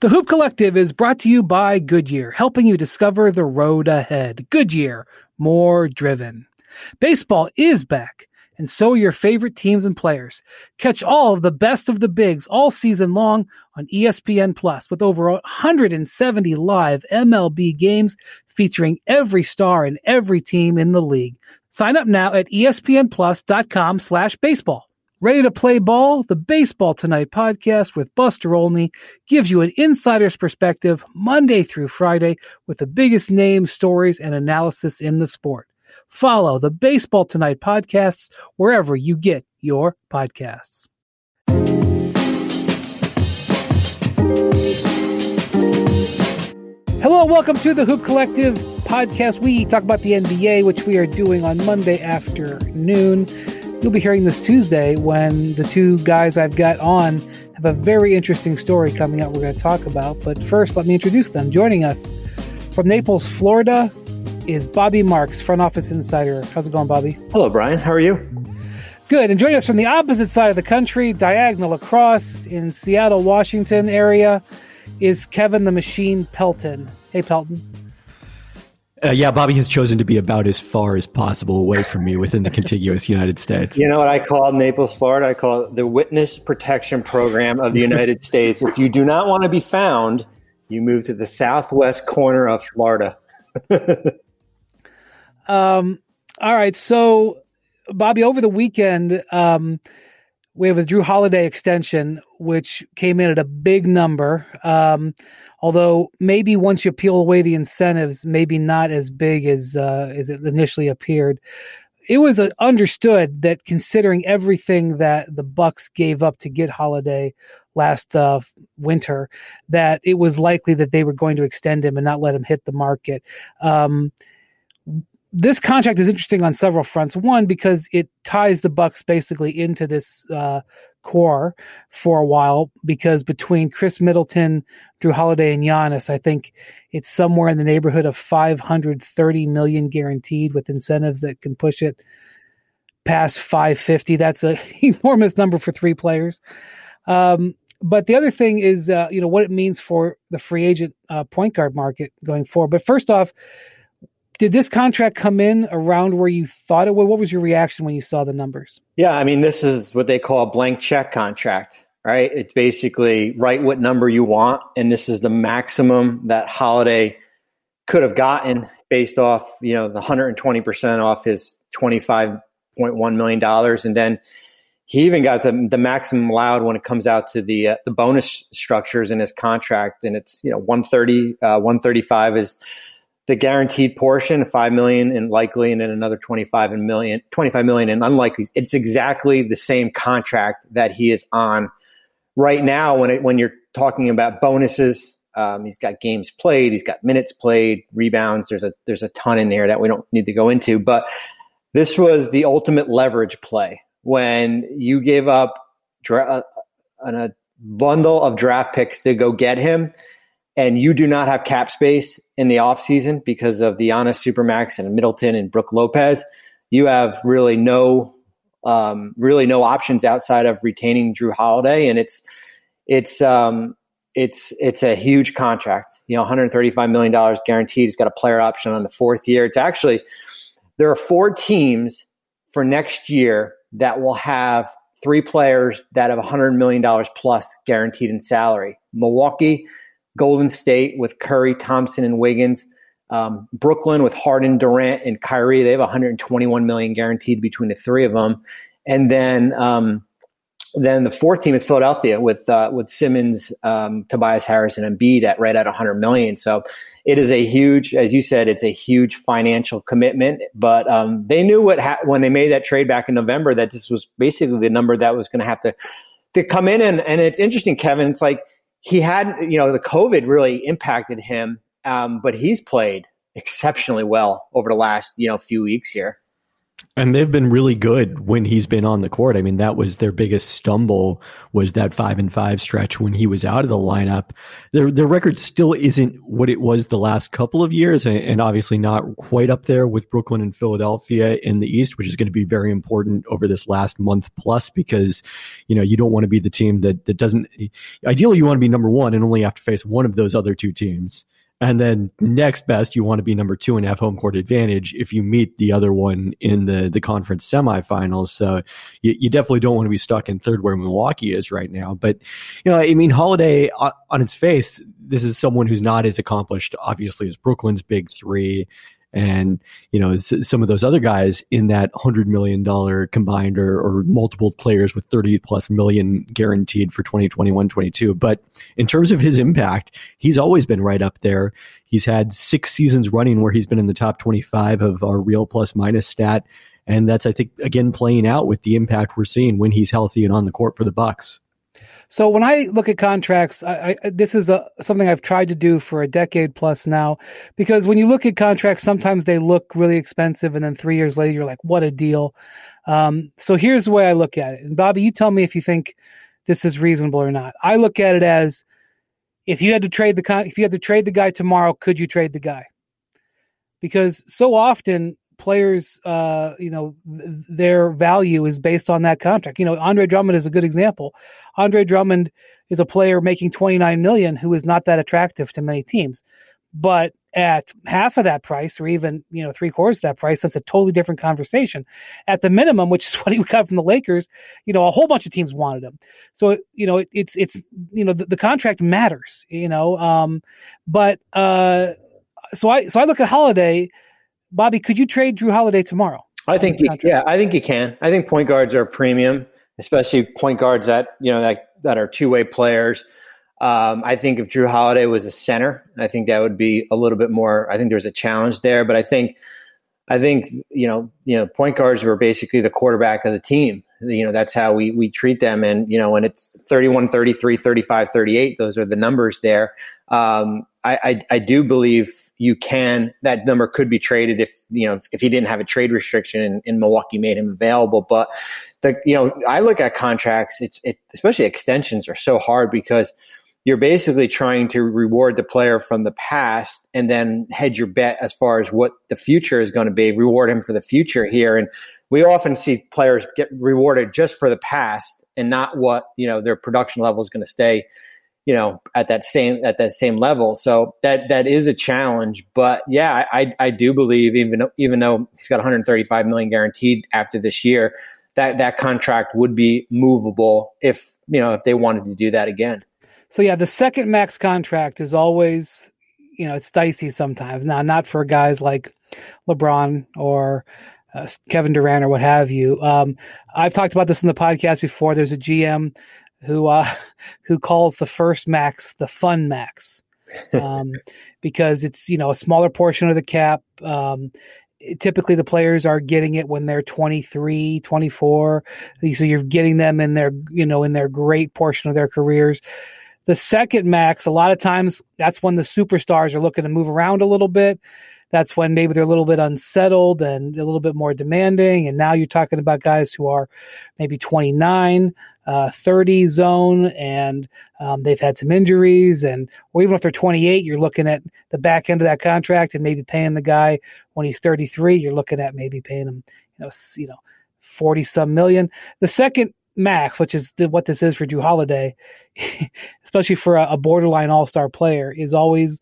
The Hoop Collective is brought to you by Goodyear, helping you discover the road ahead. Goodyear, more driven. Baseball is back, and so are your favorite teams and players. Catch all of the best of the bigs all season long on ESPN Plus with over 170 live MLB games featuring every star and every team in the league. Sign up now at espnplus.com slash baseball. Ready to play ball? The Baseball Tonight podcast with Buster Olney gives you an insider's perspective Monday through Friday with the biggest names, stories, and analysis in the sport. Follow the Baseball Tonight podcasts wherever you get your podcasts. Hello, welcome to the Hoop Collective podcast. We talk about the NBA, which we are doing on Monday afternoon. You'll be hearing this Tuesday when the two guys I've got on have a very interesting story coming up we're going to talk about. But first, let me introduce them. Joining us from Naples, Florida, is Bobby Marks, front office insider. How's it going, Bobby? Hello, Brian. How are you? Good. And joining us from the opposite side of the country, diagonal across in Seattle, Washington area, is Kevin the Machine Pelton. Hey, Pelton. Uh, yeah, Bobby has chosen to be about as far as possible away from me within the contiguous United States. You know what I call Naples, Florida? I call it the Witness Protection Program of the United States. If you do not want to be found, you move to the southwest corner of Florida. um, all right. So, Bobby, over the weekend, um, we have a Jrue Holiday extension, which came in at a big number. Um, although maybe once you peel away the incentives, maybe not as big as uh, as it initially appeared. It was uh, understood that considering everything that the Bucks gave up to get Holiday last uh, winter, that it was likely that they were going to extend him and not let him hit the market. Um, this contract is interesting on several fronts. One, because it ties the Bucks basically into this uh, core for a while because between Khris Middleton, Jrue Holiday, and Giannis, I think it's somewhere in the neighborhood of 530 million guaranteed with incentives that can push it past 550. That's an enormous number for three players. Um, but the other thing is, uh, you know, what it means for the free agent uh, point guard market going forward. But first off, did this contract come in around where you thought it would? What was your reaction when you saw the numbers? Yeah, I mean, this is what they call a blank check contract, right? It's basically write what number you want, and this is the maximum that Holiday could have gotten based off, you know, the 120% off his $25.1 million. And then he even got the, the maximum allowed when it comes out to the uh, the bonus structures in his contract, and it's you know 130, uh, 135 is the guaranteed portion, five million and likely, and then another 25 and million, 25 million and unlikely. It's exactly the same contract that he is on right now. When it, when you're talking about bonuses, um, he's got games played, he's got minutes played, rebounds. There's a there's a ton in there that we don't need to go into, but this was the ultimate leverage play when you gave up dra- uh, a bundle of draft picks to go get him and you do not have cap space in the offseason because of the Giannis Supermax and Middleton and Brook Lopez, you have really no um, really no options outside of retaining Jrue Holiday, and it's it's um, it's it's a huge contract. You know, 135 million dollars guaranteed. He's got a player option on the fourth year. It's actually there are four teams for next year that will have three players that have 100 million dollars plus guaranteed in salary. Milwaukee, Golden State with Curry, Thompson, and Wiggins. Um, Brooklyn with Harden, Durant, and Kyrie. They have 121 million guaranteed between the three of them. And then um, then the fourth team is Philadelphia with uh, with Simmons, um, Tobias Harris, and Embiid at right at 100 million. So it is a huge, as you said, it's a huge financial commitment. But um, they knew what ha- when they made that trade back in November that this was basically the number that was going to have to to come in. And and it's interesting, Kevin. It's like he had, you know, the COVID really impacted him, um, but he's played exceptionally well over the last, you know, few weeks here. And they've been really good when he's been on the court. I mean, that was their biggest stumble was that five and five stretch when he was out of the lineup. Their their record still isn't what it was the last couple of years, and, obviously not quite up there with Brooklyn and Philadelphia in the East, which is going to be very important over this last month plus because you know you don't want to be the team that that doesn't. Ideally, you want to be number one and only have to face one of those other two teams. And then next best, you want to be number two and have home court advantage if you meet the other one in the, the conference semifinals. So you, you definitely don't want to be stuck in third where Milwaukee is right now. But, you know, I mean, Holiday uh, on its face, this is someone who's not as accomplished, obviously, as Brooklyn's big three and you know some of those other guys in that hundred million dollar combined or, or, multiple players with 30 plus million guaranteed for 2021 22 but in terms of his impact he's always been right up there. He's had six seasons running where he's been in the top 25 of our real plus minus stat. And that's i think again playing out with the impact we're seeing when he's healthy and on the court for the bucks so when I look at contracts, I, I, this is a, something I've tried to do for a decade plus now, because when you look at contracts, sometimes they look really expensive, and then three years later, you're like, "What a deal!" Um, so here's the way I look at it, and Bobby, you tell me if you think this is reasonable or not. I look at it as if you had to trade the con- if you had to trade the guy tomorrow, could you trade the guy? Because so often players, uh, you know, th- their value is based on that contract. You know, Andre Drummond is a good example. Andre Drummond is a player making 29 million who is not that attractive to many teams. But at half of that price, or even you know three quarters of that price, that's a totally different conversation. At the minimum, which is what he got from the Lakers, you know, a whole bunch of teams wanted him. So you know, it, it's it's you know the, the contract matters, you know. Um, but uh, so I so I look at Holiday Bobby, could you trade Jrue Holiday tomorrow? I think you, yeah, I think you can. I think point guards are a premium, especially point guards that you know that that are two way players. Um, I think if Jrue Holiday was a center, I think that would be a little bit more. I think there's a challenge there, but I think I think you know you know point guards were basically the quarterback of the team. You know that's how we we treat them, and you know when it's 31, 33, 35, 38, those are the numbers there. Um, I, I I do believe you can that number could be traded if you know if he didn't have a trade restriction and, and Milwaukee made him available. But the you know I look at contracts, it's it, especially extensions are so hard because you're basically trying to reward the player from the past and then hedge your bet as far as what the future is going to be, reward him for the future here. And we often see players get rewarded just for the past and not what, you know, their production level is going to stay you know at that same at that same level. So that that is a challenge. But yeah i i do believe even even though he's got 135 million guaranteed after this year that that contract would be movable if you know if they wanted to do that again so yeah the second max contract is always you know it's dicey sometimes now not for guys like lebron or uh, Kevin Durant or what have you. Um, I've talked about this in the podcast before. There's a GM who uh, who calls the first max the fun max um, because it's you know a smaller portion of the cap. Um, typically the players are getting it when they're 23 24 so you're getting them in their you know in their great portion of their careers the second max a lot of times that's when the superstars are looking to move around a little bit that's when maybe they're a little bit unsettled and a little bit more demanding. And now you're talking about guys who are maybe 29, uh, 30 zone, and um, they've had some injuries. And or even if they're 28, you're looking at the back end of that contract and maybe paying the guy when he's 33. You're looking at maybe paying him, you know, you know, 40 some million. The second max, which is what this is for Jrue Holiday, especially for a, a borderline all star player, is always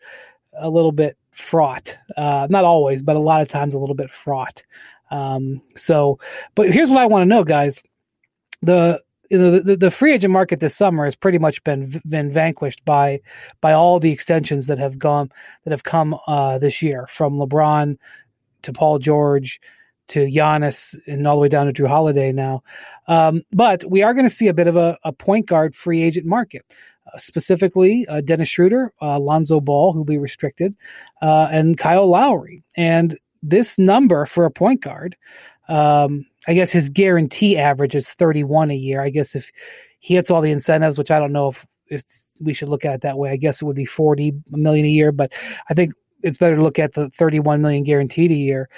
a little bit fraught. Uh, not always, but a lot of times a little bit fraught. Um, so, but here's what I want to know, guys. The the, the free agent market this summer has pretty much been been vanquished by by all the extensions that have gone that have come uh, this year from LeBron to Paul George to Giannis and all the way down to Jrue Holiday now. Um, but we are going to see a bit of a, a point guard free agent market. Uh, specifically uh, Dennis Schroeder, uh, Lonzo Ball, who'll be restricted, uh, and Kyle Lowry. And this number for a point guard, um, I guess his guarantee average is 31 a year. I guess if he hits all the incentives, which I don't know if, if we should look at it that way, I guess it would be 40 million a year. But I think it's better to look at the 31 million guaranteed a year.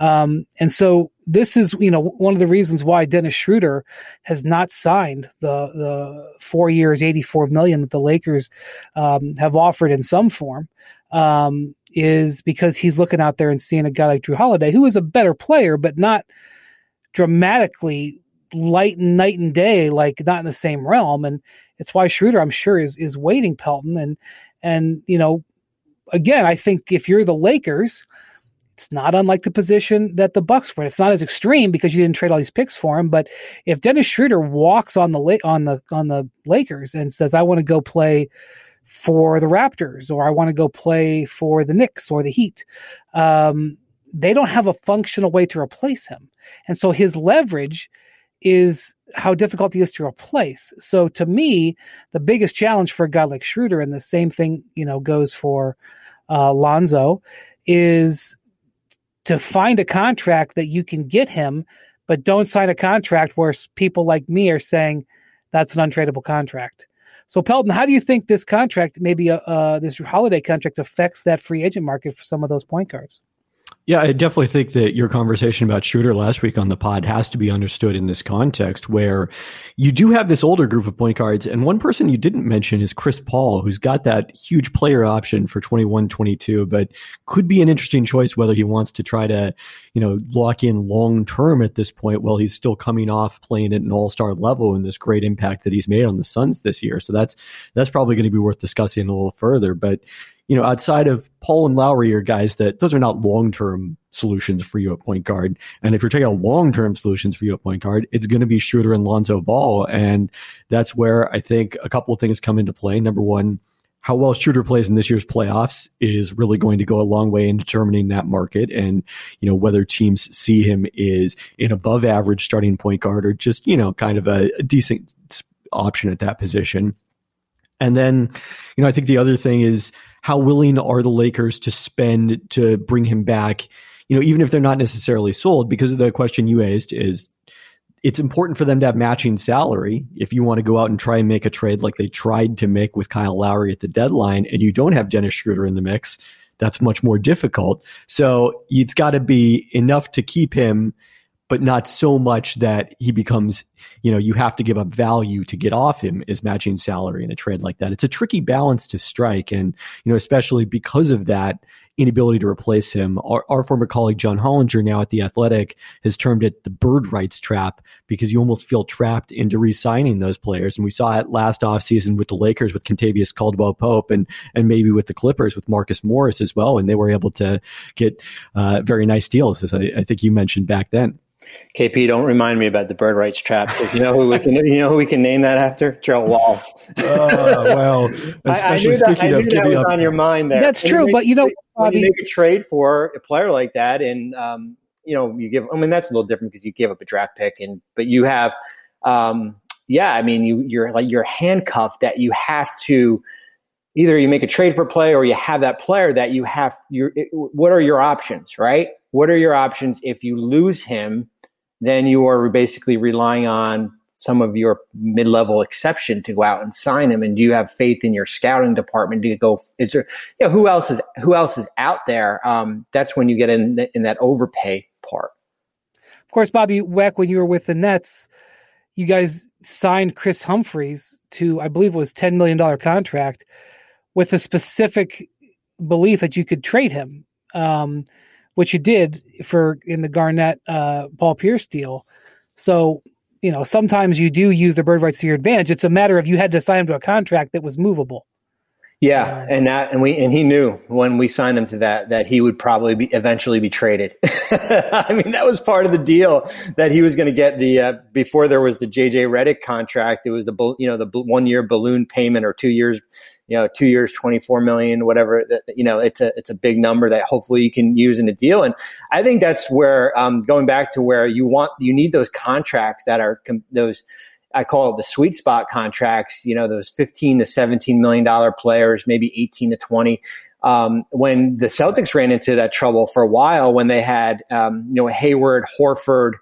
Um, and so this is, you know, one of the reasons why Dennis Schroeder has not signed the the four years, 84 million that the Lakers um, have offered in some form. Um, is because he's looking out there and seeing a guy like Jrue Holiday, who is a better player, but not dramatically light and night and day, like not in the same realm. And it's why Schroeder, I'm sure, is is waiting Pelton. And and you know, again, I think if you're the Lakers, it's not unlike the position that the Bucks were. It's not as extreme because you didn't trade all these picks for him. But if Dennis Schroeder walks on the on the on the Lakers and says, "I want to go play for the Raptors or I want to go play for the Knicks or the Heat. Um, they don't have a functional way to replace him. And so his leverage is how difficult he is to replace. So to me, the biggest challenge for a guy like Schroeder, and the same thing, you know, goes for uh, Lonzo, is to find a contract that you can get him, but don't sign a contract where people like me are saying that's an untradeable contract. So Pelton, how do you think this contract, maybe uh, uh, this holiday contract, affects that free agent market for some of those point guards? Yeah, I definitely think that your conversation about Schroeder last week on the pod has to be understood in this context where you do have this older group of point guards. And one person you didn't mention is Chris Paul, who's got that huge player option for 21 22, but could be an interesting choice whether he wants to try to, you know, lock in long term at this point while he's still coming off playing at an all star level and this great impact that he's made on the Suns this year. So that's, that's probably going to be worth discussing a little further. But you know, outside of Paul and Lowry are guys that those are not long term solutions for you at point guard. And if you're taking long term solutions for you at point guard, it's going to be Schroeder and Lonzo Ball. And that's where I think a couple of things come into play. Number one, how well Schroeder plays in this year's playoffs is really going to go a long way in determining that market and, you know, whether teams see him is an above average starting point guard or just, you know, kind of a, a decent option at that position. And then, you know, I think the other thing is how willing are the Lakers to spend to bring him back? You know, even if they're not necessarily sold, because of the question you asked is it's important for them to have matching salary. If you want to go out and try and make a trade like they tried to make with Kyle Lowry at the deadline and you don't have Dennis Schroeder in the mix, that's much more difficult. So it's got to be enough to keep him but not so much that he becomes, you know, you have to give up value to get off him as matching salary in a trade like that. It's a tricky balance to strike. And, you know, especially because of that inability to replace him, our, our former colleague John Hollinger, now at The Athletic, has termed it the bird rights trap because you almost feel trapped into re signing those players. And we saw it last offseason with the Lakers with Kentavious Caldwell Pope and, and maybe with the Clippers with Marcus Morris as well. And they were able to get uh, very nice deals, as I, I think you mentioned back then. KP, don't remind me about the bird rights trap. You know who we can, you know who we can name that after? Gerald Wallace. uh, well, I, I, knew that, I knew that was up. on your mind there. That's true, but you know, when you make a trade for a player like that, and um, you know, you give. I mean, that's a little different because you give up a draft pick, and but you have, um, yeah, I mean, you you're like you're handcuffed that you have to either you make a trade for a player or you have that player that you have. Your what are your options, right? What are your options if you lose him? Then you are basically relying on some of your mid-level exception to go out and sign him and do you have faith in your scouting department to go is there you know, who else is who else is out there? Um, that's when you get in in that overpay part. Of course bobby Weck, when you were with the nets you guys signed Kris Humphries to i believe it was $10 million contract with a specific belief that you could trade him. Um, which you did for in the Garnett uh, Paul Pierce deal. So you know sometimes you do use the bird rights to your advantage. It's a matter of you had to sign him to a contract that was movable. Yeah, and that and we and he knew when we signed him to that that he would probably be eventually be traded. I mean, that was part of the deal that he was going to get the uh, before there was the JJ Redick contract. It was a you know the one year balloon payment or two years you know, two years, 24 million, whatever, that, you know, it's a, it's a big number that hopefully you can use in a deal. And I think that's where, um, going back to where you want, you need those contracts that are com- those, I call it the sweet spot contracts, you know, those 15 to 17 million dollar players, maybe 18 to 20. Um, when the Celtics ran into that trouble for a while, when they had, um, you know, Hayward, Horford,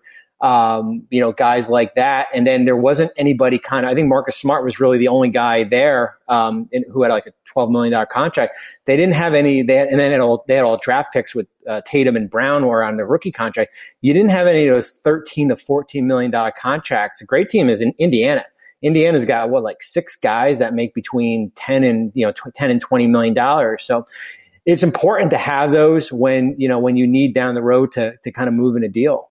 um, you know, guys like that. And then there wasn't anybody kind of, I think Marcus Smart was really the only guy there um, in, who had like a twelve million dollar contract. They didn't have any. They had, and then all, they had all draft picks with uh, Tatum and Brown were on the rookie contract. You didn't have any of those thirteen to fourteen million dollar contracts. A great team is in Indiana. Indiana's got what like six guys that make between ten and you know tw- ten and twenty million dollars. So it's important to have those when you know when you need down the road to to kind of move in a deal.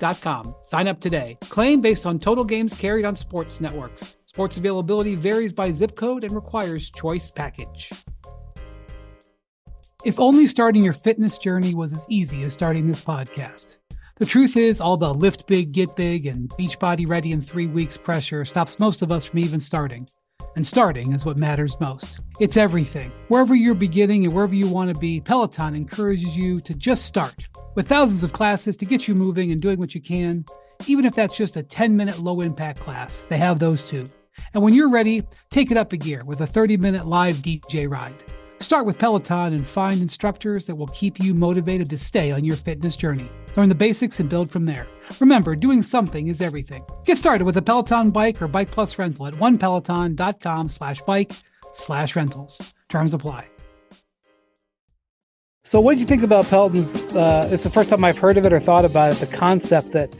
DirecTV Sign up today. Claim based on total games carried on sports networks. Sports availability varies by zip code and requires choice package. If only starting your fitness journey was as easy as starting this podcast. The truth is, all the lift big, get big, and Beachbody ready in three weeks pressure stops most of us from even starting. And starting is what matters most. It's everything. Wherever you're beginning and wherever you want to be, Peloton encourages you to just start. With thousands of classes to get you moving and doing what you can, even if that's just a 10 minute low impact class, they have those too. And when you're ready, take it up a gear with a 30 minute live DJ ride. Start with Peloton and find instructors that will keep you motivated to stay on your fitness journey. Learn the basics and build from there. Remember, doing something is everything. Get started with a Peloton bike or Bike Plus rental at onepeloton.com slash bike slash rentals. Terms apply. So what did you think about Pelton's, uh, it's the first time I've heard of it or thought about it, the concept that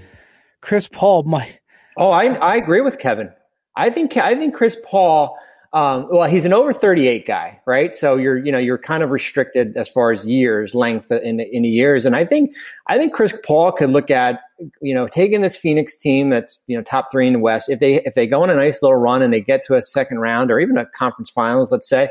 Chris Paul might... Oh, I, I agree with Kevin. I think I think Chris Paul – um, well, he's an over 38 guy, right? So you're, you know, you're kind of restricted as far as years, length in, in the years. And I think, I think Chris Paul could look at, you know, taking this Phoenix team that's, you know, top three in the West. If they, if they go on a nice little run and they get to a second round or even a conference finals, let's say,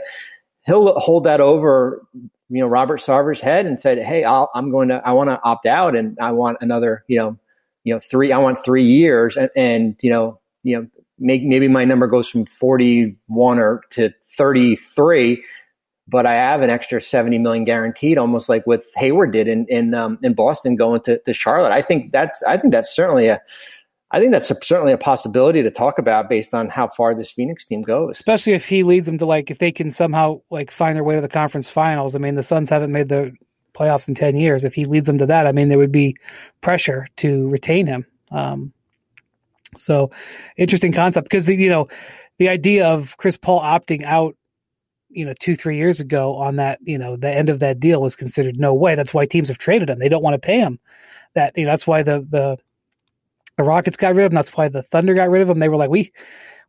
he'll hold that over, you know, Robert Sarver's head and said, Hey, i am going to, I want to opt out and I want another, you know, you know, three, I want three years and, and, you know, you know, make, maybe my number goes from 41 or to 33, but I have an extra 70 million guaranteed, almost like what Hayward did in, in, um, in Boston going to, to Charlotte. I think that's, I think that's certainly a, I think that's a, certainly a possibility to talk about based on how far this Phoenix team goes. Especially if he leads them to like, if they can somehow like find their way to the conference finals. I mean, the Suns haven't made the playoffs in 10 years. If he leads them to that, I mean, there would be pressure to retain him. Um, so interesting concept because you know the idea of Chris Paul opting out, you know, two three years ago on that, you know, the end of that deal was considered no way. That's why teams have traded him. They don't want to pay him. That you know that's why the the the Rockets got rid of him. That's why the Thunder got rid of him. They were like, we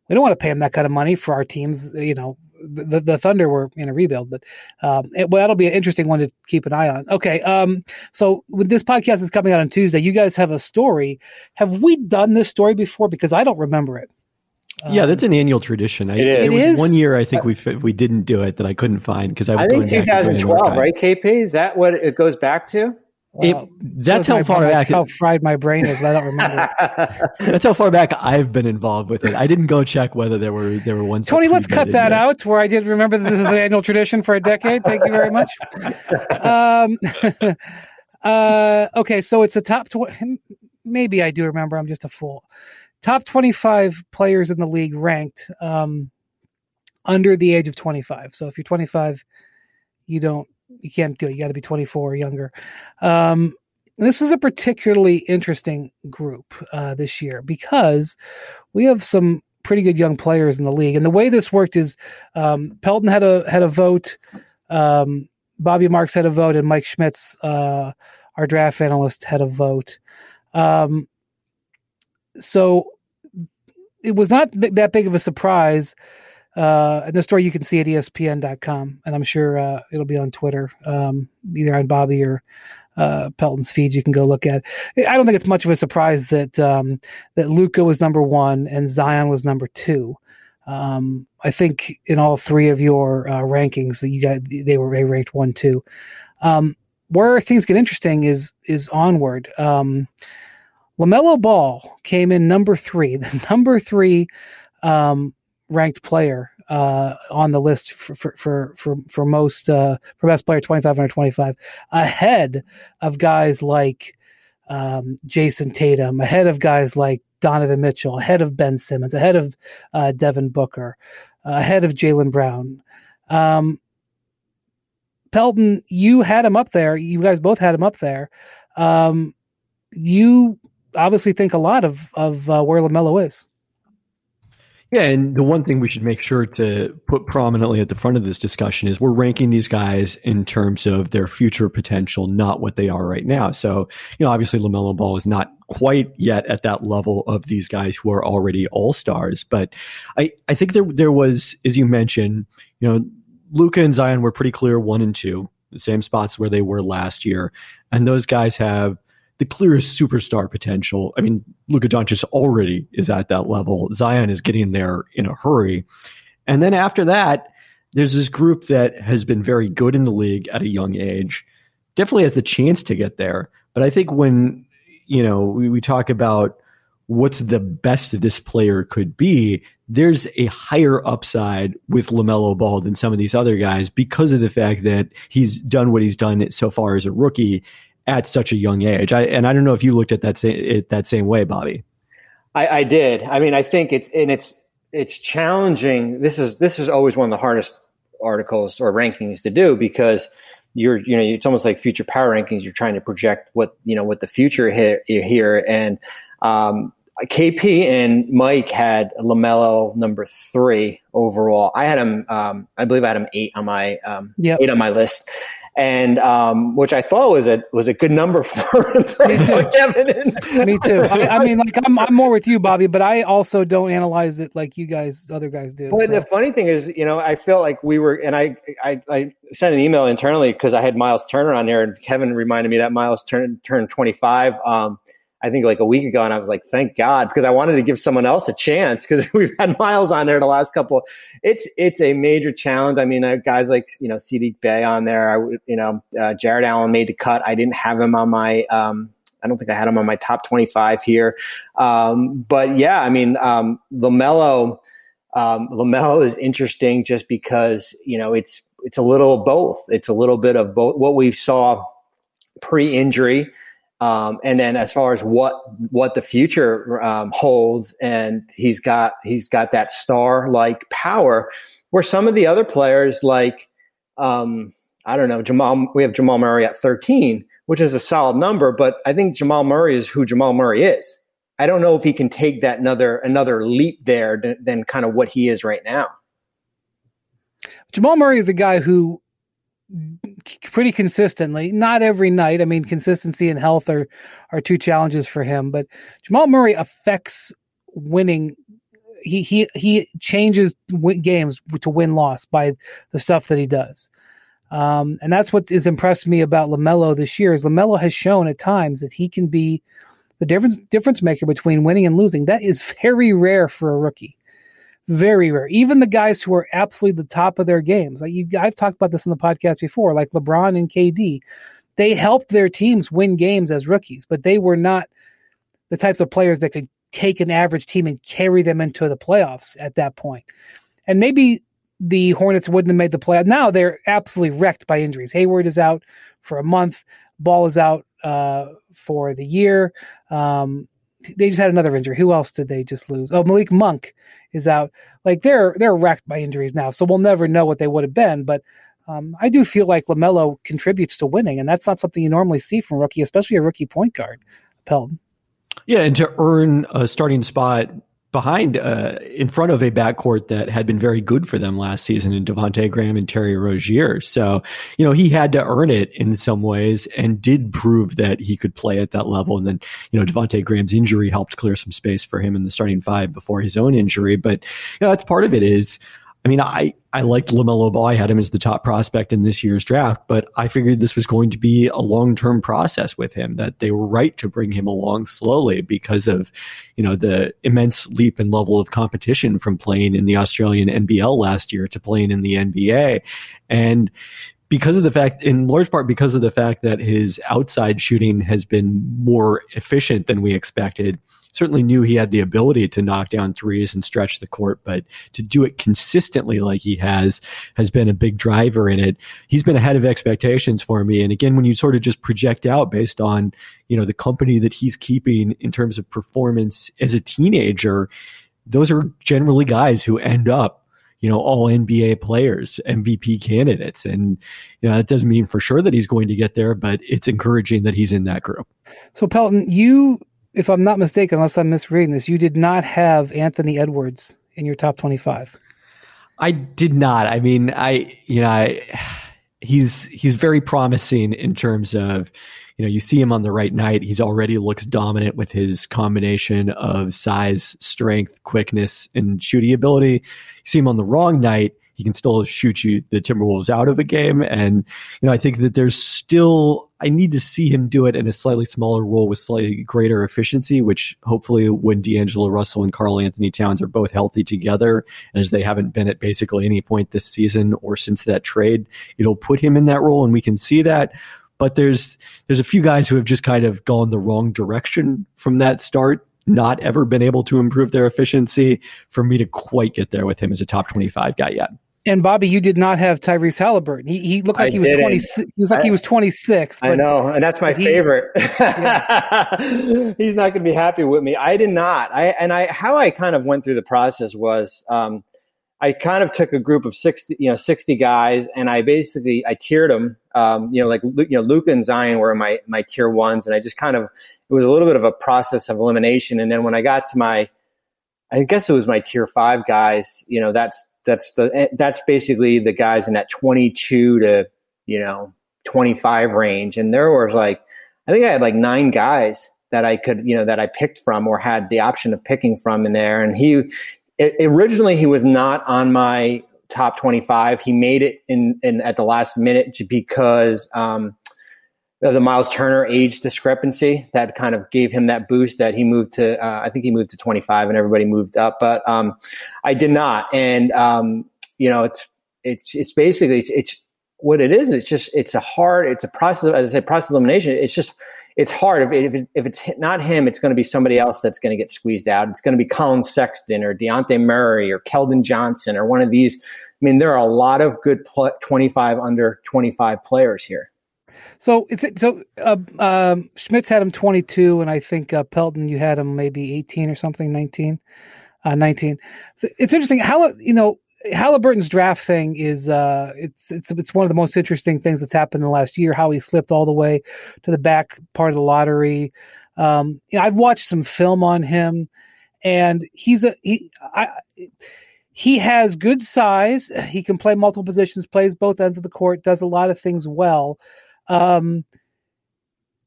we don't want to pay him that kind of money for our teams. You know, the, the Thunder were in a rebuild, but um, it, well, that'll be an interesting one to keep an eye on. Okay, um, so when this podcast is coming out on Tuesday, you guys have a story. Have we done this story before? Because I don't remember it. Yeah, that's an annual tradition. I, it is. There was one year I think we we didn't do it that I couldn't find because I was. I think 2012, right? KP is that what it goes back to? Well, it, that's how far back how fried my brain is. I don't remember. that's how far back I've been involved with it. I didn't go check whether there were there were ones. Tony, let's cut that out. Where I did remember that this is an annual tradition for a decade. Thank you very much. Um, uh, okay, so it's a top twenty. Maybe I do remember. I'm just a fool. Top twenty-five players in the league ranked um, under the age of twenty-five. So if you're twenty-five, you don't you can't do it. You got to be 24 or younger. Um, this is a particularly interesting group uh, this year because we have some pretty good young players in the league. And the way this worked is um, Pelton had a had a vote, um, Bobby Marks had a vote, and Mike Schmitz, uh, our draft analyst, had a vote. Um, so it was not th- that big of a surprise uh, and the story you can see at ESPN.com, and I'm sure uh, it'll be on Twitter, um, either on Bobby or uh, Pelton's feeds. You can go look at. I don't think it's much of a surprise that um, that Luka was number one and Zion was number two. Um, I think in all three of your uh, rankings that you got, they were they ranked one, two. Um, where things get interesting is is onward. Um, LaMelo Ball came in number three, the number three um, ranked player uh, on the list for for for for, for most uh, for best player 25 under 25, ahead of guys like um, Jayson Tatum, ahead of guys like Donovan Mitchell, ahead of Ben Simmons, ahead of uh, Devin Booker, ahead of Jaylen Brown. Um, Pelton, you had him up there. You guys both had him up there. Um, you obviously think a lot of of uh, where Lamelo is. Yeah, and the one thing we should make sure to put prominently at the front of this discussion is we're ranking these guys in terms of their future potential, not what they are right now. So, you know, obviously LaMelo Ball is not quite yet at that level of these guys who are already all stars. But I, I think there there was, as you mentioned, you know, Luka and Zion were pretty clear one and two, the same spots where they were last year. And those guys have the clearest superstar potential. I mean, Luka Doncic already is at that level. Zion is getting there in a hurry. And then after that, there's this group that has been very good in the league at a young age, definitely has the chance to get there. But I think when, you know, we, we talk about what's the best this player could be, there's a higher upside with LaMelo Ball than some of these other guys because of the fact that he's done what he's done so far as a rookie at such a young age. I, and I don't know if you looked at that same that same way, Bobby. I, I did. I mean, I think it's and it's it's challenging. This is this is always one of the hardest articles or rankings to do because you're you know it's almost like future power rankings. You're trying to project what you know what the future here here and um, KP and Mike had Lamelo number three overall. I had him. Um, I believe I had him eight on my um, yep. eight on my list and um, which I thought was a was a good number for Me too. Kevin. Me too. I, I, mean, like I'm I'm more with you, Bobby, but I also don't analyze it like you guys, other guys do. But so. the funny thing is, you know, I felt like we were, and I I, I sent an email internally because I had Miles Turner on there, and Kevin reminded me that Miles turned turned 25. Um, I think like a week ago, and I was like, thank God, because I wanted to give someone else a chance because we've had Miles on there the last couple. It's it's a major challenge. I mean, uh, guys like you know Saddiq Bey on there. I you know uh, Jarrett Allen made the cut. I didn't have him on my. Um, I don't think I had him on my top twenty-five here. Um, but yeah, I mean, um, Lamelo. Um, Lamelo is interesting just because you know it's it's a little of both. It's a little bit of both. What we saw pre-injury um, and then as far as what what the future um, holds, and he's got he's got that star like power, where some of the other players like um, I don't know Jamal, we have Jamal Murray at 13, which is a solid number, but I think Jamal Murray is who Jamal Murray is. I don't know if he can take that another another leap there than, than kind of what he is right now. Jamal Murray is a guy who pretty consistently. Not every night. I mean, consistency and health are are two challenges for him. But Jamal Murray affects winning. He he he changes games to win loss by the stuff that he does. Um, and that's what has impressed me about Lamelo this year. Is Lamelo has shown at times that he can be the difference difference maker between winning and losing. That is very rare for a rookie very rare. Even the guys who are absolutely the top of their games, like you, I've talked about this in the podcast before, like LeBron and KD, they helped their teams win games as rookies, but they were not the types of players that could take an average team and carry them into the playoffs at that point. And maybe the Hornets wouldn't have made the playoff. Now they're absolutely wrecked by injuries. Hayward is out for a month. Ball is out uh, for the year. Um, they just had another injury. Who else did they just lose? Oh, Malik Monk is out. Like they're they're wrecked by injuries now, so we'll never know what they would have been. But um, I do feel like Lamelo contributes to winning, and that's not something you normally see from rookie, especially a rookie point guard. Pelton. Yeah, and to earn a starting spot behind uh, in front of a backcourt that had been very good for them last season in Devonte Graham and Terry Rozier. So, you know, he had to earn it in some ways and did prove that he could play at that level. And then, you know, Devonte Graham's injury helped clear some space for him in the starting five before his own injury. But, you know, that's part of it is I mean, I, I liked LaMelo Ball. I had him as the top prospect in this year's draft, but I figured this was going to be a long term process with him, that they were right to bring him along slowly because of, you know, the immense leap in level of competition from playing in the Australian NBL last year to playing in the NBA. And because of the fact, in large part because of the fact that his outside shooting has been more efficient than we expected, certainly knew he had the ability to knock down threes and stretch the court, but to do it consistently like he has has been a big driver in it. He's been ahead of expectations for me. And again, when you sort of just project out based on, you know, the company that he's keeping in terms of performance as a teenager, those are generally guys who end up you know, all NBA players, MVP candidates. And, you know, that doesn't mean for sure that he's going to get there, but it's encouraging that he's in that group. So, Pelton, you, if I'm not mistaken, unless I'm misreading this, you did not have Anthony Edwards in your top 25. I did not. I mean, I, you know, I, he's, he's very promising in terms of, you know, you see him on the right night. He's already looks dominant with his combination of size, strength, quickness, and shooting ability. You see him on the wrong night. He can still shoot you the Timberwolves out of a game. And, you know, I think that there's still, I need to see him do it in a slightly smaller role with slightly greater efficiency, which hopefully when D'Angelo Russell and Karl-Anthony Towns are both healthy together, and as they haven't been at basically any point this season or since that trade, it'll put him in that role and we can see that but there's there's a few guys who have just kind of gone the wrong direction from that start not ever been able to improve their efficiency for me to quite get there with him as a top 25 guy yet and Bobby, you did not have Tyrese Halliburton. He, he looked like I he was twenty. He was like I, he was twenty six. I know, and that's my he, favorite. Yeah. He's not going to be happy with me. I did not. I and I how I kind of went through the process was um, I kind of took a group of sixty, you know, sixty guys, and I basically I tiered them um, you know, like you know, Luka and Zion were my my tier ones, and I just kind of it was a little bit of a process of elimination. And then when I got to my, I guess it was my tier five guys. You know, that's that's the eh, that's basically the guys in that twenty two to you know twenty five range, and there was like I think I had like nine guys that I could you know that I picked from or had the option of picking from in there, and he. It, originally, he was not on my top 25. He made it in, in at the last minute because um, of the Miles Turner age discrepancy that kind of gave him that boost that he moved to. Uh, I think he moved to 25 and everybody moved up, but um, I did not. And um, you know, it's it's it's basically it's, it's what it is. It's just it's a hard. It's a process. As I say, process elimination. It's just it's hard. If, if, it, if it's not him, it's going to be somebody else that's going to get squeezed out. It's going to be Collin Sexton or Dejounte Murray or Keldon Johnson or one of these. I mean, there are a lot of good pl- 25 under 25 players here. So it's so uh, um, Schmitz had him 22, and I think uh, Pelton you had him maybe 18 or something, 19, uh, 19. So it's interesting how you know Halliburton's draft thing is uh, it's it's it's one of the most interesting things that's happened in the last year. How he slipped all the way to the back part of the lottery. Um, you know, I've watched some film on him, and he's a he. I, he has good size. He can play multiple positions, plays both ends of the court, does a lot of things well. Um,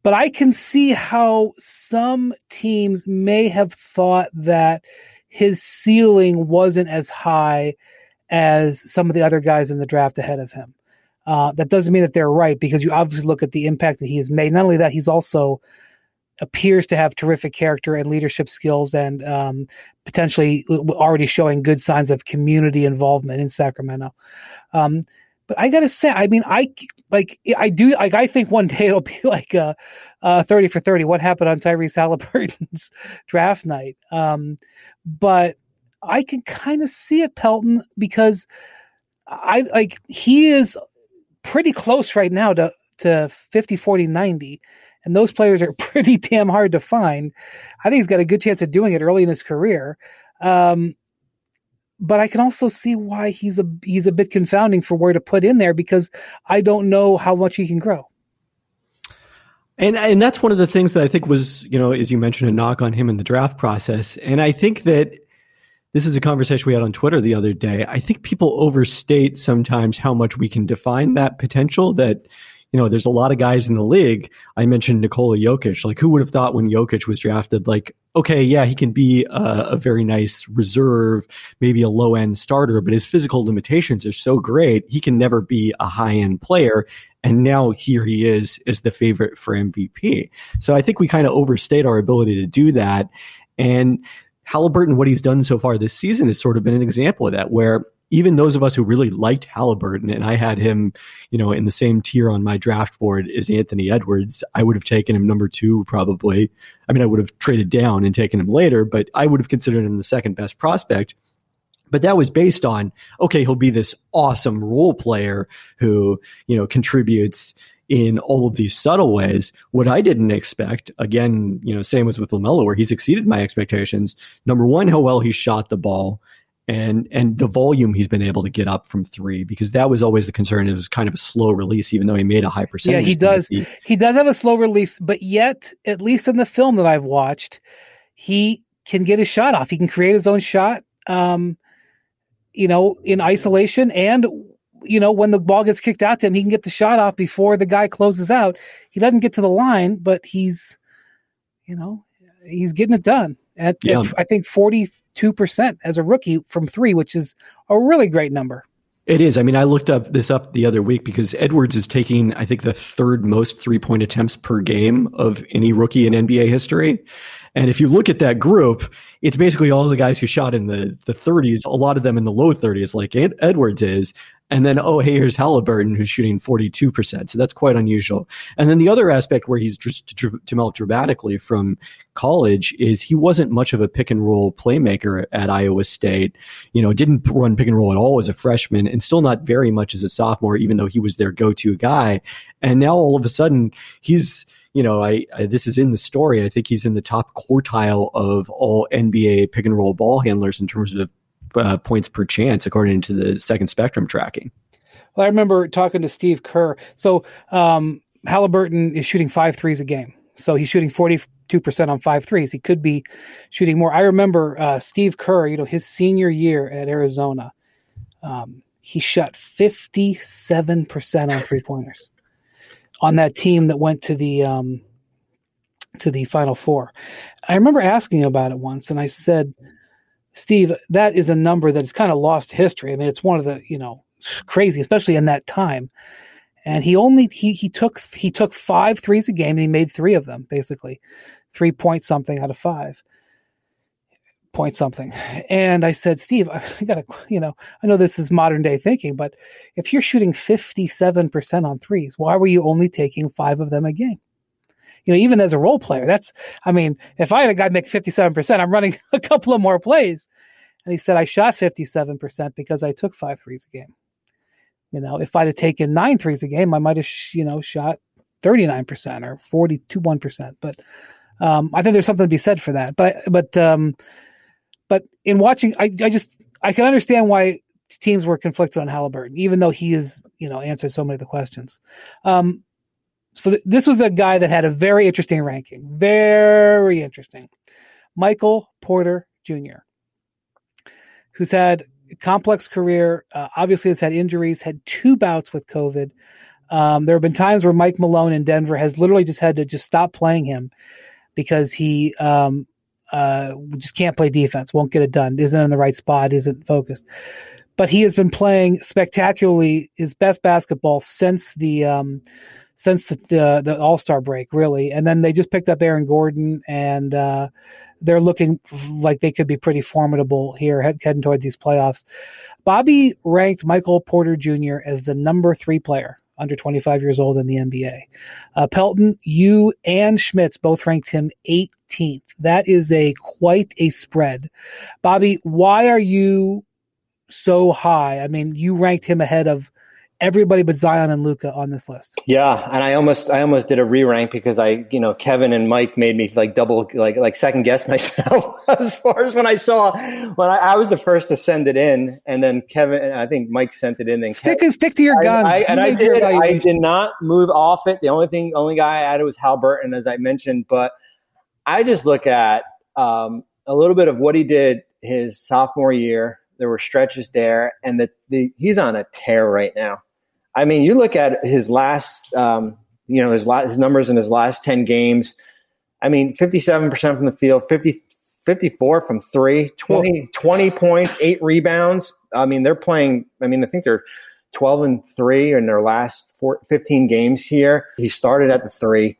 but I can see how some teams may have thought that his ceiling wasn't as high as some of the other guys in the draft ahead of him. Uh, that doesn't mean that they're right because you obviously look at the impact that he has made. Not only that, he's also appears to have terrific character and leadership skills and um, potentially already showing good signs of community involvement in Sacramento. Um, but I gotta say, I mean, I like, I do, like, I think one day it'll be like a, a 30 for 30. What happened on Tyrese Halliburton's draft night? Um, but I can kind of see it, Pelton, because I like he is pretty close right now to to 50 40 90 and those players are pretty damn hard to find. I think he's got a good chance of doing it early in his career. Um, but i can also see why he's a he's a bit confounding for where to put in there because i don't know how much he can grow. And and that's one of the things that I think was, you know, as you mentioned, a knock on him in the draft process. And I think that this is a conversation we had on Twitter the other day. I think people overstate sometimes how much we can define that potential that, you know, there's a lot of guys in the league. I mentioned Nikola Jokic. Like, who would have thought when Jokic was drafted, like, okay, yeah, he can be a, a very nice reserve, maybe a low end starter, but his physical limitations are so great, he can never be a high end player. And now here he is as the favorite for MVP. So I think we kind of overstate our ability to do that. And Halliburton, what he's done so far this season has sort of been an example of that, where even those of us who really liked Halliburton, and I had him, you know, in the same tier on my draft board as Anthony Edwards, I would have taken him number two probably. I mean, I would have traded down and taken him later, but I would have considered him the second best prospect. But that was based on, okay, he'll be this awesome role player who, you know, contributes in all of these subtle ways. What I didn't expect, again, you know, same as with LaMelo, where he's exceeded my expectations. Number one, how well he shot the ball and and the volume he's been able to get up from three because that was always the concern. It was kind of a slow release, even though he made a high percentage. Yeah, he does. He, he does have a slow release, but yet, at least in the film that I've watched, he can get his shot off. He can create his own shot. Um, you know, in isolation and you know, when the ball gets kicked out to him, he can get the shot off before the guy closes out. He doesn't get to the line, but he's, you know, he's getting it done at, yeah. at I think 42% as a rookie from three, which is a really great number. It is. I mean, I looked up this up the other week because Edwards is taking, I think, the third most three point attempts per game of any rookie in NBA history. And if you look at that group, it's basically all the guys who shot in the, the 30s, a lot of them in the low 30s, like Ed- Edwards is. And then, oh, hey, here's Halliburton who's shooting 42%. So that's quite unusual. And then the other aspect where he's just developed dramatically from college is he wasn't much of a pick and roll playmaker at Iowa State. You know, didn't run pick and roll at all as a freshman and still not very much as a sophomore, even though he was their go to guy. And now all of a sudden he's, you know, I, I, this is in the story. I think he's in the top quartile of all NBA pick and roll ball handlers in terms of uh, points per chance, according to the second spectrum tracking. Well, I remember talking to Steve Kerr. So um, Halliburton is shooting five threes a game. So he's shooting 42% on five threes. He could be shooting more. I remember uh, Steve Kerr, you know, his senior year at Arizona, um, he shot 57% on three pointers on that team that went to the um, to the Final Four. I remember asking about it once, and I said, "Steve, that is a number that's kind of lost history. I mean, it's one of the you know crazy, especially in that time." And he only he he took he took five threes a game, and he made three of them basically, three point something out of five point something. And I said, Steve, I got to, you know, I know this is modern day thinking, but if you're shooting 57% on threes, why were you only taking five of them a game? You know, even as a role player, that's, I mean, if I had a guy make 57%, I'm running a couple of more plays. And he said, I shot 57% because I took five threes a game. You know, if I'd have taken nine threes a game, I might have, you know, shot 39% or 42, 1%. But, um, I think there's something to be said for that. But, but, um, but in watching, I, I just I can understand why teams were conflicted on Halliburton, even though he is you know answered so many of the questions. Um, so th- this was a guy that had a very interesting ranking, very interesting. Michael Porter Jr., who's had a complex career, uh, obviously has had injuries, had two bouts with COVID. Um, there have been times where Mike Malone in Denver has literally just had to just stop playing him because he um, uh, just can't play defense, won't get it done, isn't in the right spot, isn't focused. But he has been playing spectacularly his best basketball since the um, since the uh, the All Star break, really. And then they just picked up Aaron Gordon, and uh, they're looking like they could be pretty formidable here head, heading toward these playoffs. Bobby ranked Michael Porter Jr. as the number three player under 25 years old in the NBA. Uh, Pelton, you and Schmitz both ranked him 18th. That is a quite a spread. Bobby, why are you so high? I mean, you ranked him ahead of everybody but Zion and Luka on this list. Yeah, and I almost I almost did a re rank because I you know Kevin and Mike made me like double like like second guess myself as far as when I saw when I, I, was the first to send it in, and then Kevin I think Mike sent it in. And stick Kevin, and stick to your guns. I, I, and I did I did not move off it. The only thing only guy I added was Halliburton as I mentioned, but I just look at um, a little bit of what he did his sophomore year. There were stretches there, and the, the he's on a tear right now. I mean, you look at his last, um, you know, his, last, his numbers in his last 10 games. I mean, 57% from the field, 50, 54 from three, 20, 20 points, eight rebounds. I mean, they're playing, I mean, I think they're 12 and three in their last four, 15 games here. He started at the three.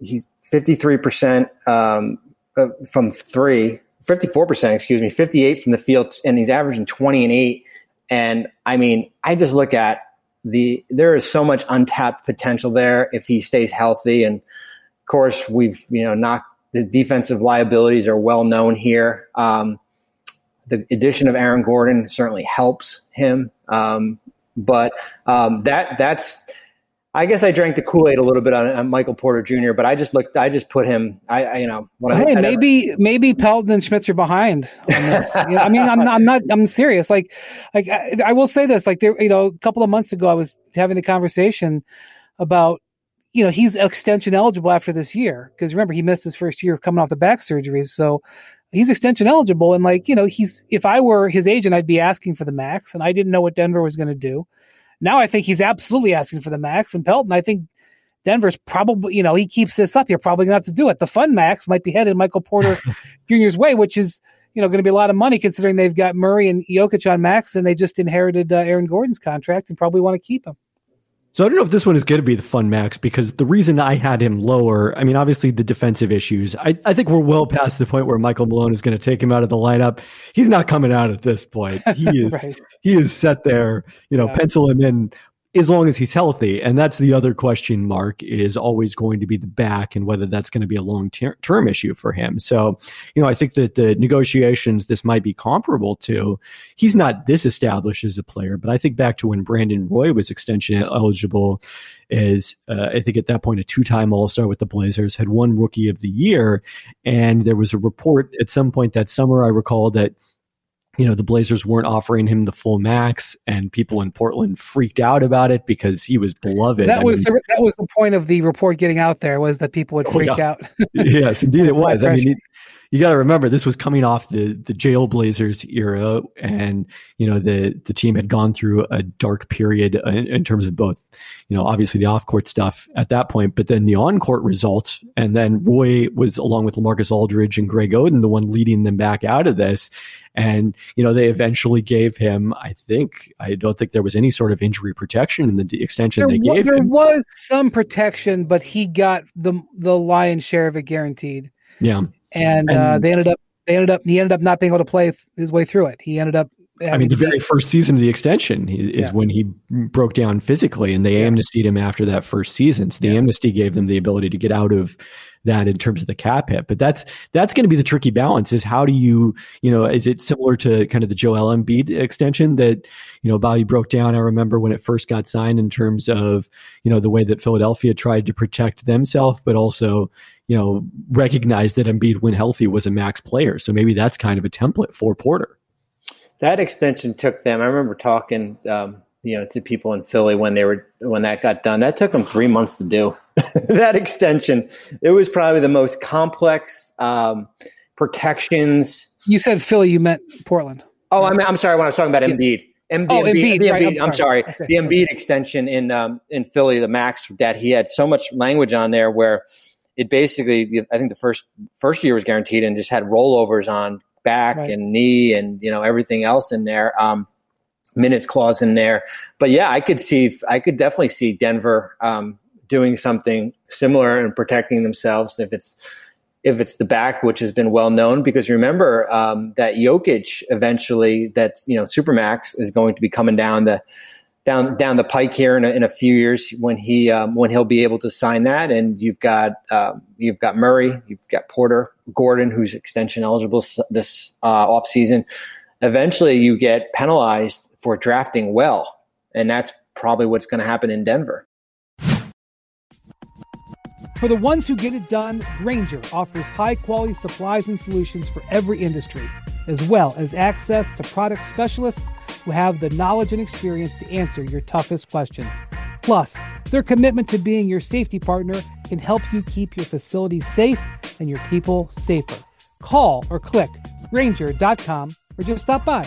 He's 53% um, uh, from three, 54%, excuse me, 58 from the field, and he's averaging 20 and eight And I mean, I just look at the there is so much untapped potential there if he stays healthy. And of course, we've you know knocked the defensive liabilities are well known here. Um, the addition of Aaron Gordon certainly helps him, um, but um, that that's I guess I drank the Kool Aid a little bit on, on, Michael Porter Jr., but I just looked. I just put him. I, I you know. hey, I, maybe never, maybe Pelton and Schmitz are behind. know, I mean, I'm not, I'm not. I'm serious. Like, like I, I, will say this. Like there, you know, a couple of months ago, I was having the conversation about, you know, he's extension eligible after this year because remember he missed his first year coming off the back surgeries, so he's extension eligible. And like, you know, he's if I were his agent, I'd be asking for the max, and I didn't know what Denver was going to do. Now I think he's absolutely asking for the max. And Pelton, I think Denver's probably, you know, he keeps this up. You're probably going to have to do it. The fun max might be headed Michael Porter Jr.'s way, which is, you know, going to be a lot of money considering they've got Murray and Jokic on max and they just inherited uh, Aaron Gordon's contract and probably want to keep him. So I don't know if this one is going to be the fun max because the reason I had him lower, I mean, obviously the defensive issues. I, I think we're well past the point where Michael Malone is going to take him out of the lineup. He's not coming out at this point. He is right. he is set there, you know, yeah. pencil him in as long as he's healthy. And that's the other question mark is always going to be the back and whether that's going to be a long term issue for him. So, you know, I think that the negotiations this might be comparable to, he's not this established as a player, but I think back to when Brandon Roy was extension eligible is uh, I think at that point a two-time All-Star with the Blazers had one Rookie of the Year, and there was a report at some point that summer I recall that you know, the Blazers weren't offering him the full max, and people in Portland freaked out about it because he was beloved. That I was mean, the, that was the point of the report getting out there was that people would oh, freak oh, yeah. out. yes, indeed it was. I mean, you got to remember this was coming off the the Jailblazers era, and you know the the team had gone through a dark period in, in terms of both, you know, obviously the off court stuff at that point, but then the on court results, and then Roy was along with LaMarcus Aldridge and Greg Oden the one leading them back out of this, and you know they eventually gave him. I think I don't think there was any sort of injury protection in the extension there they w- gave. There him. was some protection, but he got the the lion's share of it guaranteed. Yeah and, and uh, they ended up they ended up he ended up not being able to play his way through it. He ended up. I mean, the very first season of the extension is yeah. when he broke down physically, and they yeah. amnestied him after that first season. So the yeah. amnesty gave them the ability to get out of that in terms of the cap hit. But that's that's going to be the tricky balance: is how do you, you know, is it similar to kind of the Joel Embiid extension that you know Bobby broke down? I remember when it first got signed in terms of you know the way that Philadelphia tried to protect themselves, but also you know, recognize that Embiid, when healthy, was a max player. So maybe that's kind of a template for Porter. That extension took them. I remember talking, um, you know, to people in Philly when they were when that got done. That took them three months to do. that extension. It was probably the most complex um, protections. You said Philly. You meant Portland. Oh, I'm, I'm sorry. When I was talking about Embiid. Embiid, oh, Embiid, Embiid, right, Embiid I'm, sorry. I'm sorry. Okay. The Embiid extension in um, in Philly, the max that he had so much language on there where it basically I think the first first year was guaranteed and just had rollovers on back right. and knee and you know everything else in there. Um, minutes clause in there, but yeah, I could see I could definitely see Denver um, doing something similar and protecting themselves if it's if it's the back, which has been well known, because remember um, that Jokic eventually, that you know Supermax is going to be coming down the down down the pike here in a, in a few years when he um, when he'll be able to sign that. And you've got uh, you've got Murray, you've got Porter, Gordon, who's extension eligible this uh, off season. Eventually, you get penalized for drafting well, and that's probably what's going to happen in Denver. For the ones who get it done, Grainger offers high quality supplies and solutions for every industry, as well as access to product specialists who have the knowledge and experience to answer your toughest questions. Plus, their commitment to being your safety partner can help you keep your facilities safe and your people safer. Call or click Grainger.com or just stop by.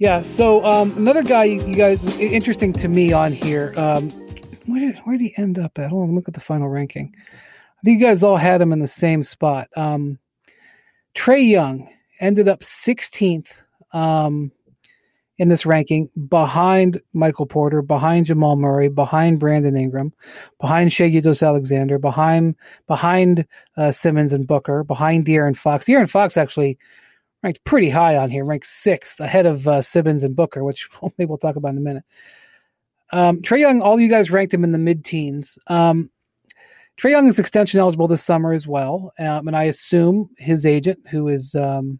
Yeah. So um, another guy, you guys, interesting to me on here. Um, where did where did he end up at? Hold on, look at the final ranking. I think you guys all had him in the same spot. Um, Trae Young ended up 16th um, in this ranking, behind Michael Porter, behind Jamal Murray, behind Brandon Ingram, behind Shai Gilgeous-Alexander, behind behind uh, Simmons and Booker, behind De'Aaron Fox. De'Aaron Fox actually ranked pretty high on here, ranked sixth, ahead of uh, Simmons and Booker, which maybe we'll talk about in a minute. Um, Trae Young, all you guys ranked him in the mid-teens. Um, Trae Young is extension eligible this summer as well, um, and I assume his agent, who is um,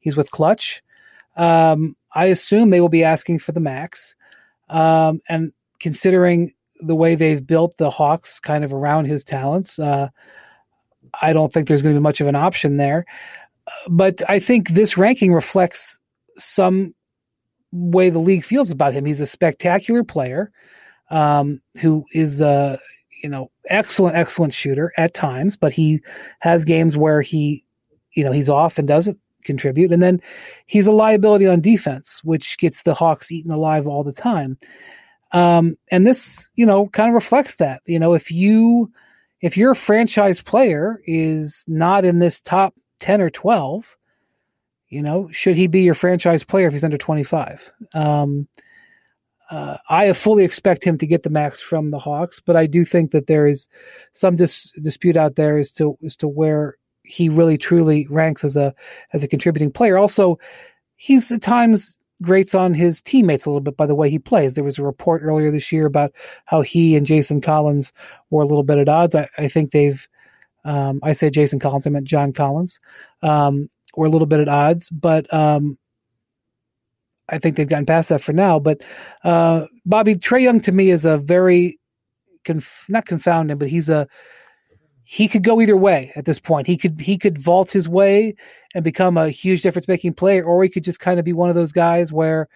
he's with Clutch, um, I assume they will be asking for the max. Um, and considering the way they've built the Hawks kind of around his talents, uh, I don't think there's going to be much of an option there but I think this ranking reflects some way the league feels about him. He's a spectacular player um, who is a you know excellent, excellent shooter at times, but he has games where he you know he's off and doesn't contribute, and then he's a liability on defense, which gets the Hawks eaten alive all the time. Um, and this you know kind of reflects that. You know if you if your franchise player is not in this top 10 or 12, you know, should he be your franchise player if he's under 25? Um, uh, I fully expect him to get the max from the Hawks, but I do think that there is some dis- dispute out there as to as to where he really truly ranks as a as a contributing player. Also, he's at times grates on his teammates a little bit by the way he plays. There was a report earlier this year about how he and Jason Collins were a little bit at odds. I, I think they've um, I say Jason Collins, I meant John Collins. Um, we're a little bit at odds, but um, I think they've gotten past that for now. But uh, Bobby Trae Young to me is a very conf- not confounding, but he's a he could go either way at this point. He could he could vault his way and become a huge difference making player, or he could just kind of be one of those guys where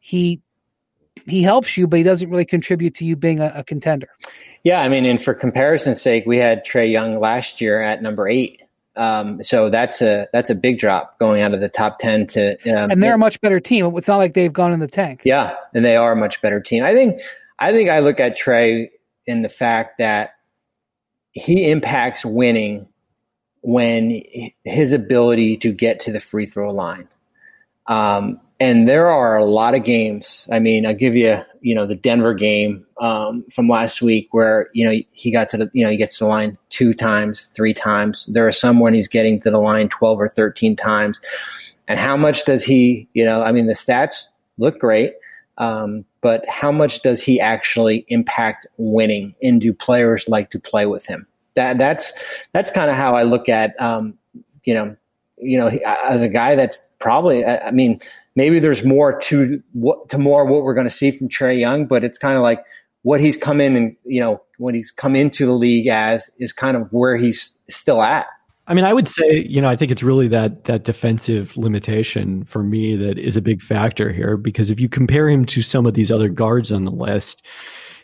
he he helps you, but he doesn't really contribute to you being a, a contender. Yeah, I mean, and for comparison's sake, we had Trae Young last year at number eight. Um, so that's a that's a big drop going out of the top ten to. Um, and they're a much better team. It's not like they've gone in the tank. Yeah, and they are a much better team. I think I think I look at Trae in the fact that he impacts winning when his ability to get to the free throw line. Um, and there are a lot of games. I mean, I'll give you, you know, the Denver game um, from last week where you know he got to the, you know, he gets to the line two times, three times. There are some when he's getting to the line twelve or thirteen times. And how much does he, you know, I mean, the stats look great, um, but how much does he actually impact winning? And do players like to play with him? That that's that's kind of how I look at, um, you know, you know, as a guy that's probably, I mean maybe there's more to what to more what we're going to see from Trae Young, but it's kind of like what he's come in and you know what he's come into the league as is kind of where he's still at. I mean, I would say, you know, I think it's really that that defensive limitation for me that is a big factor here because if you compare him to some of these other guards on the list,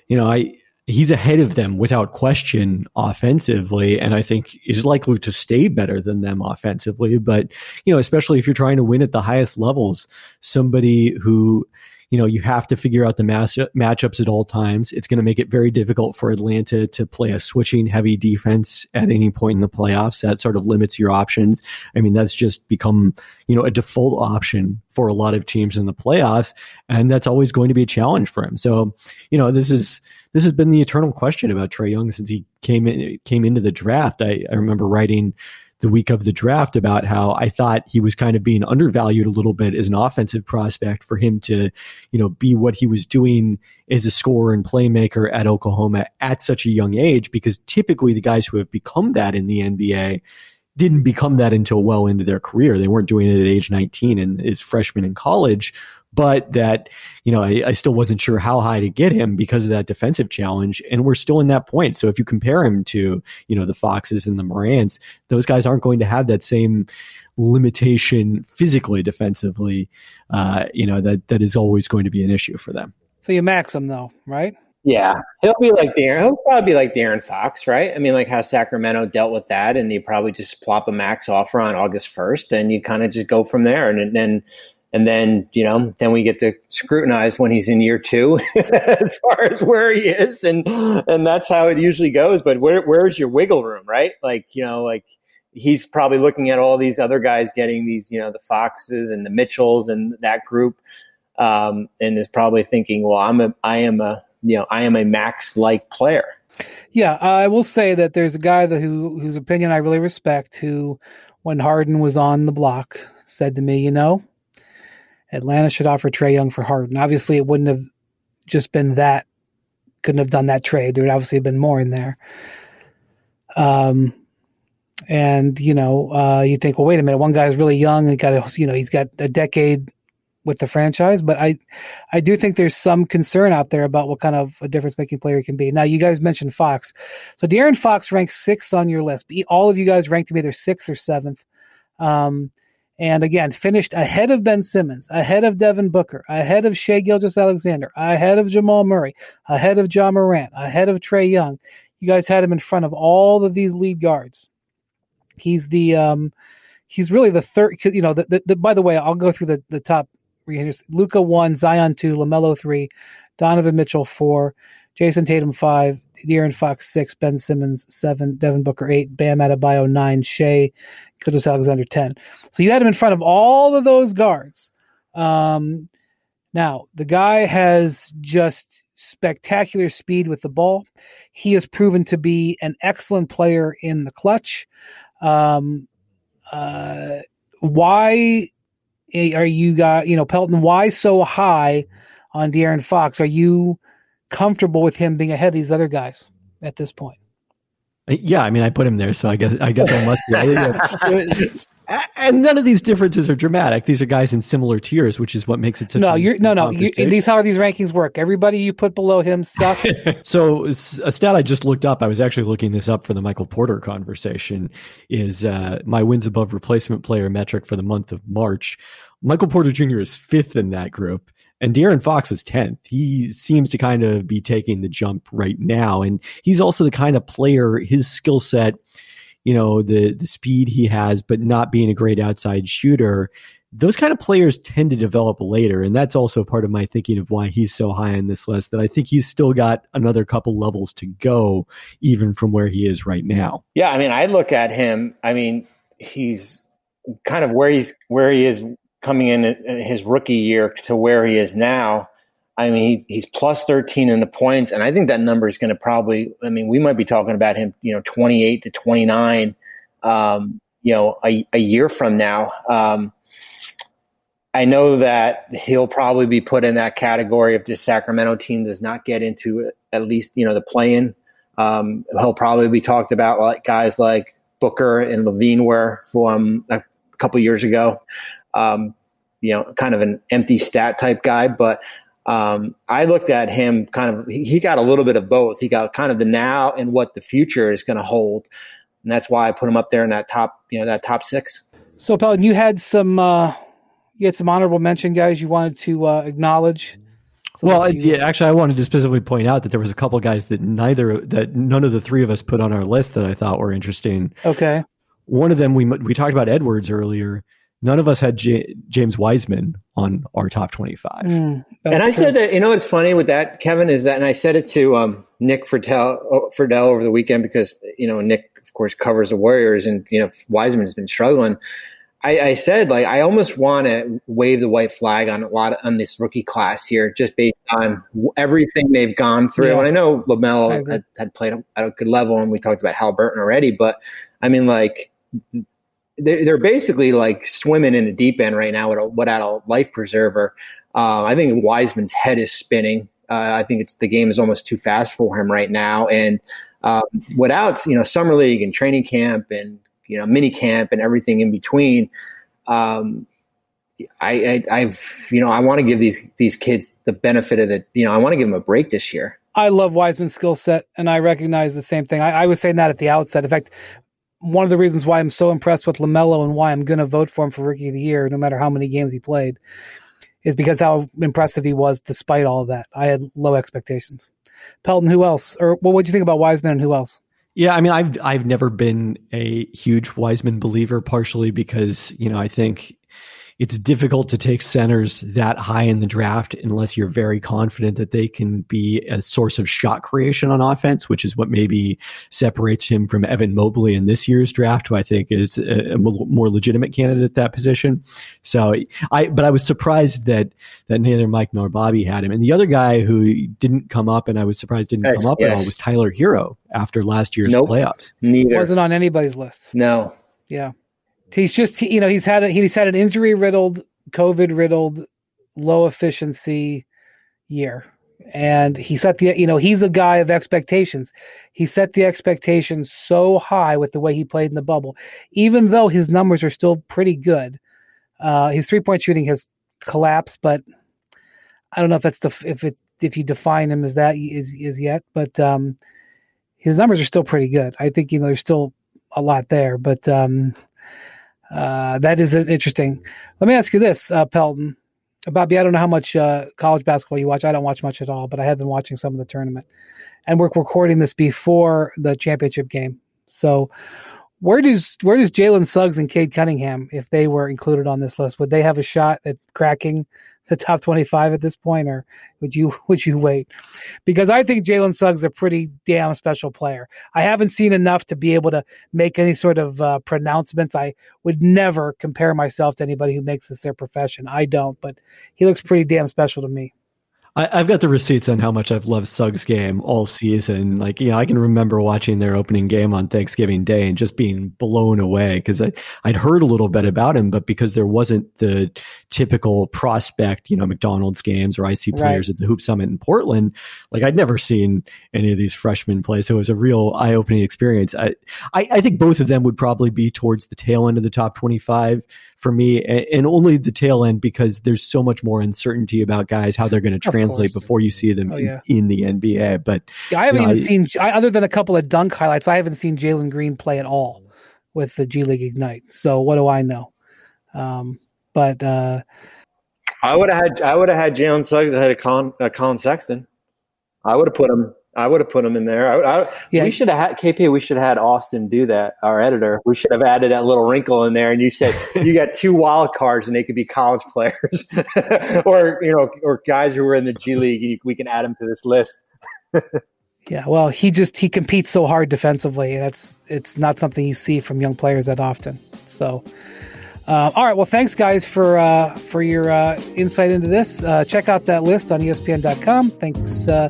you know, I he's ahead of them without question offensively and i think is likely to stay better than them offensively. But you know especially if you're trying to win at the highest levels somebody who you know you have to figure out the mass- matchups at all times. It's going to make it very difficult for atlanta to play a switching heavy defense at any point in the playoffs. That sort of limits your options. I mean that's just become you know a default option for a lot of teams in the playoffs and that's always going to be a challenge for him. So you know this is this has been the eternal question about Trae Young since he came in came into the draft. I, I remember writing the week of the draft about how I thought he was kind of being undervalued a little bit as an offensive prospect for him to, you know, be what he was doing as a scorer and playmaker at Oklahoma at such a young age, because typically the guys who have become that in the NBA didn't become that until well into their career. They weren't doing it at age 19 and as freshmen in college, but that, you know, I, I, still wasn't sure how high to get him because of that defensive challenge. And we're still in that point. So if you compare him to, you know, the Foxes and the Morants, those guys aren't going to have that same limitation physically defensively, uh, you know, that, that is always going to be an issue for them. So you max him though, right? Yeah, he'll be like De'Aaron. He'll probably be like De'Aaron Fox, right? I mean, like how Sacramento dealt with that, and you probably just plop a max offer on August first, and you kind of just go from there. And then and then you know then we get to scrutinize when he's in year two as far as where he is. And and that's how it usually goes. But where where's your wiggle room right? Like you know like he's probably looking at all these other guys getting these you know the foxes and the mitchells and that group um, and is probably thinking well i'm a i am a you know i am a max like player. Yeah i will say that there's a guy that who whose opinion i really respect who when harden was on the block said to me you know Atlanta should offer Trae Young for Harden. Obviously, it wouldn't have just been that. Couldn't have done that trade. There would obviously have been more in there. Um, and you know, uh, you think, well, wait a minute, one guy's really young. He got a, you know, he's got a decade with the franchise, but I, I do think there's some concern out there about what kind of a difference making player he can be. Now, you guys mentioned Fox, so De'Aaron Fox ranks sixth on your list. All of you guys ranked him either sixth or seventh. Um, and again, finished ahead of Ben Simmons, ahead of Devin Booker, ahead of Shai Gilgeous-Alexander, ahead of Jamal Murray, ahead of Ja Morant, ahead of Trae Young. You guys had him in front of all of these lead guards. He's the um, he's really the third. You know, the, the, the, by the way, I'll go through the the top. Luka one, Zion two, LaMelo three, Donovan Mitchell four, Jayson Tatum five, De'Aaron Fox six, Ben Simmons seven, Devin Booker eight, Bam Adebayo nine, Shai Gilgeous-Alexander ten. So you had him in front of all of those guards. Um, now the guy has just spectacular speed with the ball. He has proven to be an excellent player in the clutch. Um, uh, why are you got you know Pelton? Why so high on De'Aaron Fox? Are you comfortable with him being ahead of these other guys at this point? Yeah, I mean, I put him there, so I guess I guess I must be. and none of these differences are dramatic. These are guys in similar tiers, which is what makes it such. No, you're no, no. You, these how these rankings work. Everybody you put below him sucks. so a stat I just looked up. I was actually looking this up for the Michael Porter conversation. Is uh, my wins above replacement player metric for the month of March? Michael Porter Jr. is fifth in that group. And De'Aaron Fox is 10th. He seems to kind of be taking the jump right now. And he's also the kind of player, his skill set, you know, the, the speed he has, but not being a great outside shooter. Those kind of players tend to develop later. And that's also part of my thinking of why he's so high on this list that I think he's still got another couple levels to go, even from where he is right now. Yeah. I mean, I look at him, I mean, he's kind of where he's, where he is coming in his rookie year to where he is now, I mean, he's, plus 13 in the points. And I think that number is going to probably, I mean, we might be talking about him, you know, 28 to 29, um, you know, a, a, year from now. Um, I know that he'll probably be put in that category if the Sacramento team does not get into at least, you know, the play-in. Um, he'll probably be talked about like guys like Booker and LaVine were from a couple years ago um, you know, kind of an empty stat type guy. But um, I looked at him kind of, he, he got a little bit of both. He got kind of the now and what the future is going to hold. And that's why I put him up there in that top, you know, that top six. So, Pelton, you had some, uh, you had some honorable mention guys you wanted to uh, acknowledge. So well, you, yeah, actually, I wanted to specifically point out that there was a couple guys that neither, that none of the three of us put on our list that I thought were interesting. Okay. One of them, we we talked about Edwards earlier none of us had J- James Wiseman on our top 25. Mm, and I true. said that, you know, what's funny with that, Kevin, is that, and I said it to um, Nick Friedell, Friedell over the weekend because, you know, Nick, of course, covers the Warriors and, you know, Wiseman's been struggling. I, I said, like, I almost want to wave the white flag on a lot of, on this rookie class here, just based on everything they've gone through. Yeah. And I know LaMelo had, had, played at a good level, and we talked about Halliburton already, but I mean, like, they're, they're basically like swimming in a deep end right now without, a life preserver. Uh, I think Wiseman's head is spinning. Uh, I think it's the game is almost too fast for him right now, and um, without you know summer league and training camp and you know mini camp and everything in between, um, I, I have you know I want to give these these kids the benefit of the you know I want to give them a break this year. I love Wiseman's skill set, and I recognize the same thing. I, I, was saying that at the outset. In fact, one of the reasons why I'm so impressed with LaMelo and why I'm going to vote for him for Rookie of the Year, no matter how many games he played, is because how impressive he was despite all of that. I had low expectations. Pelton, who else? Or well, what do you think about Wiseman and who else? Yeah, I mean, I've I've never been a huge Wiseman believer, partially because you know I think it's difficult to take centers that high in the draft unless you're very confident that they can be a source of shot creation on offense, which is what maybe separates him from Evan Mobley in this year's draft, who I think is a, more legitimate candidate at that position. So I, but I was surprised that that neither Mike nor Bobby had him, and the other guy who didn't come up, and I was surprised didn't yes, come up yes. at all, was Tyler Herro after last year's nope, playoffs. Neither wasn't on anybody's list. No. Yeah. He's just you know he's had a, he's had an injury riddled, COVID riddled, low efficiency year, and he set the you know he's a guy of expectations. He set the expectations so high with the way he played in the bubble, even though his numbers are still pretty good. Uh, his three point shooting has collapsed, but I don't know if that's the if it if you define him as that is is yet, but um, his numbers are still pretty good. I think you know there's still a lot there, but um, uh, that is interesting. Let me ask you this, uh, Pelton. Bobby, I don't know how much uh, college basketball you watch. I don't watch much at all, but I have been watching some of the tournament. And we're recording this before the championship game. So, where does where does Jalen Suggs and Cade Cunningham, if they were included on this list, would they have a shot at cracking the top 25 at this point, or would you would you wait? Because I think Jalen Suggs a pretty damn special player. I haven't seen enough to be able to make any sort of uh, pronouncements. I would never compare myself to anybody who makes this their profession. I don't, but he looks pretty damn special to me. I, have got the receipts on how much I've loved Suggs game all season. Like, you know, I can remember watching their opening game on Thanksgiving Day and just being blown away because I'd heard a little bit about him, but because there wasn't the typical prospect, you know, McDonald's games or IC players right. at the Hoop Summit in Portland, like I'd never seen any of these freshmen play. So it was a real eye opening experience. I, I, I think both of them would probably be towards the tail end of the top 25 for me, and only the tail end because there's so much more uncertainty about guys how they're going to translate before you see them oh, yeah. in, in, the NBA. But yeah, I haven't even know, seen other than a couple of dunk highlights. I haven't seen Jalen Green play at all with the G League Ignite. So what do I know? Um, but uh, I would have had I would have had Jalen Suggs ahead of Con, uh, Collin Sexton. I would have put him I would have put him in there. I, I, yeah. We should have had KP. We should have had Austin do that. Our editor. We should have added that little wrinkle in there. And you said you got two wild cards, and they could be college players, or you know, or guys who were in the G League. We can add them to this list. yeah. Well, he just he competes so hard defensively, and it's it's not something you see from young players that often. So. Uh, all right. Well, thanks, guys, for uh, for your uh, insight into this. Uh, check out that list on ESPN.com. Thanks uh,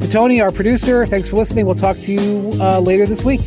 to Tony, our producer, thanks for listening. We'll talk to you uh, later this week.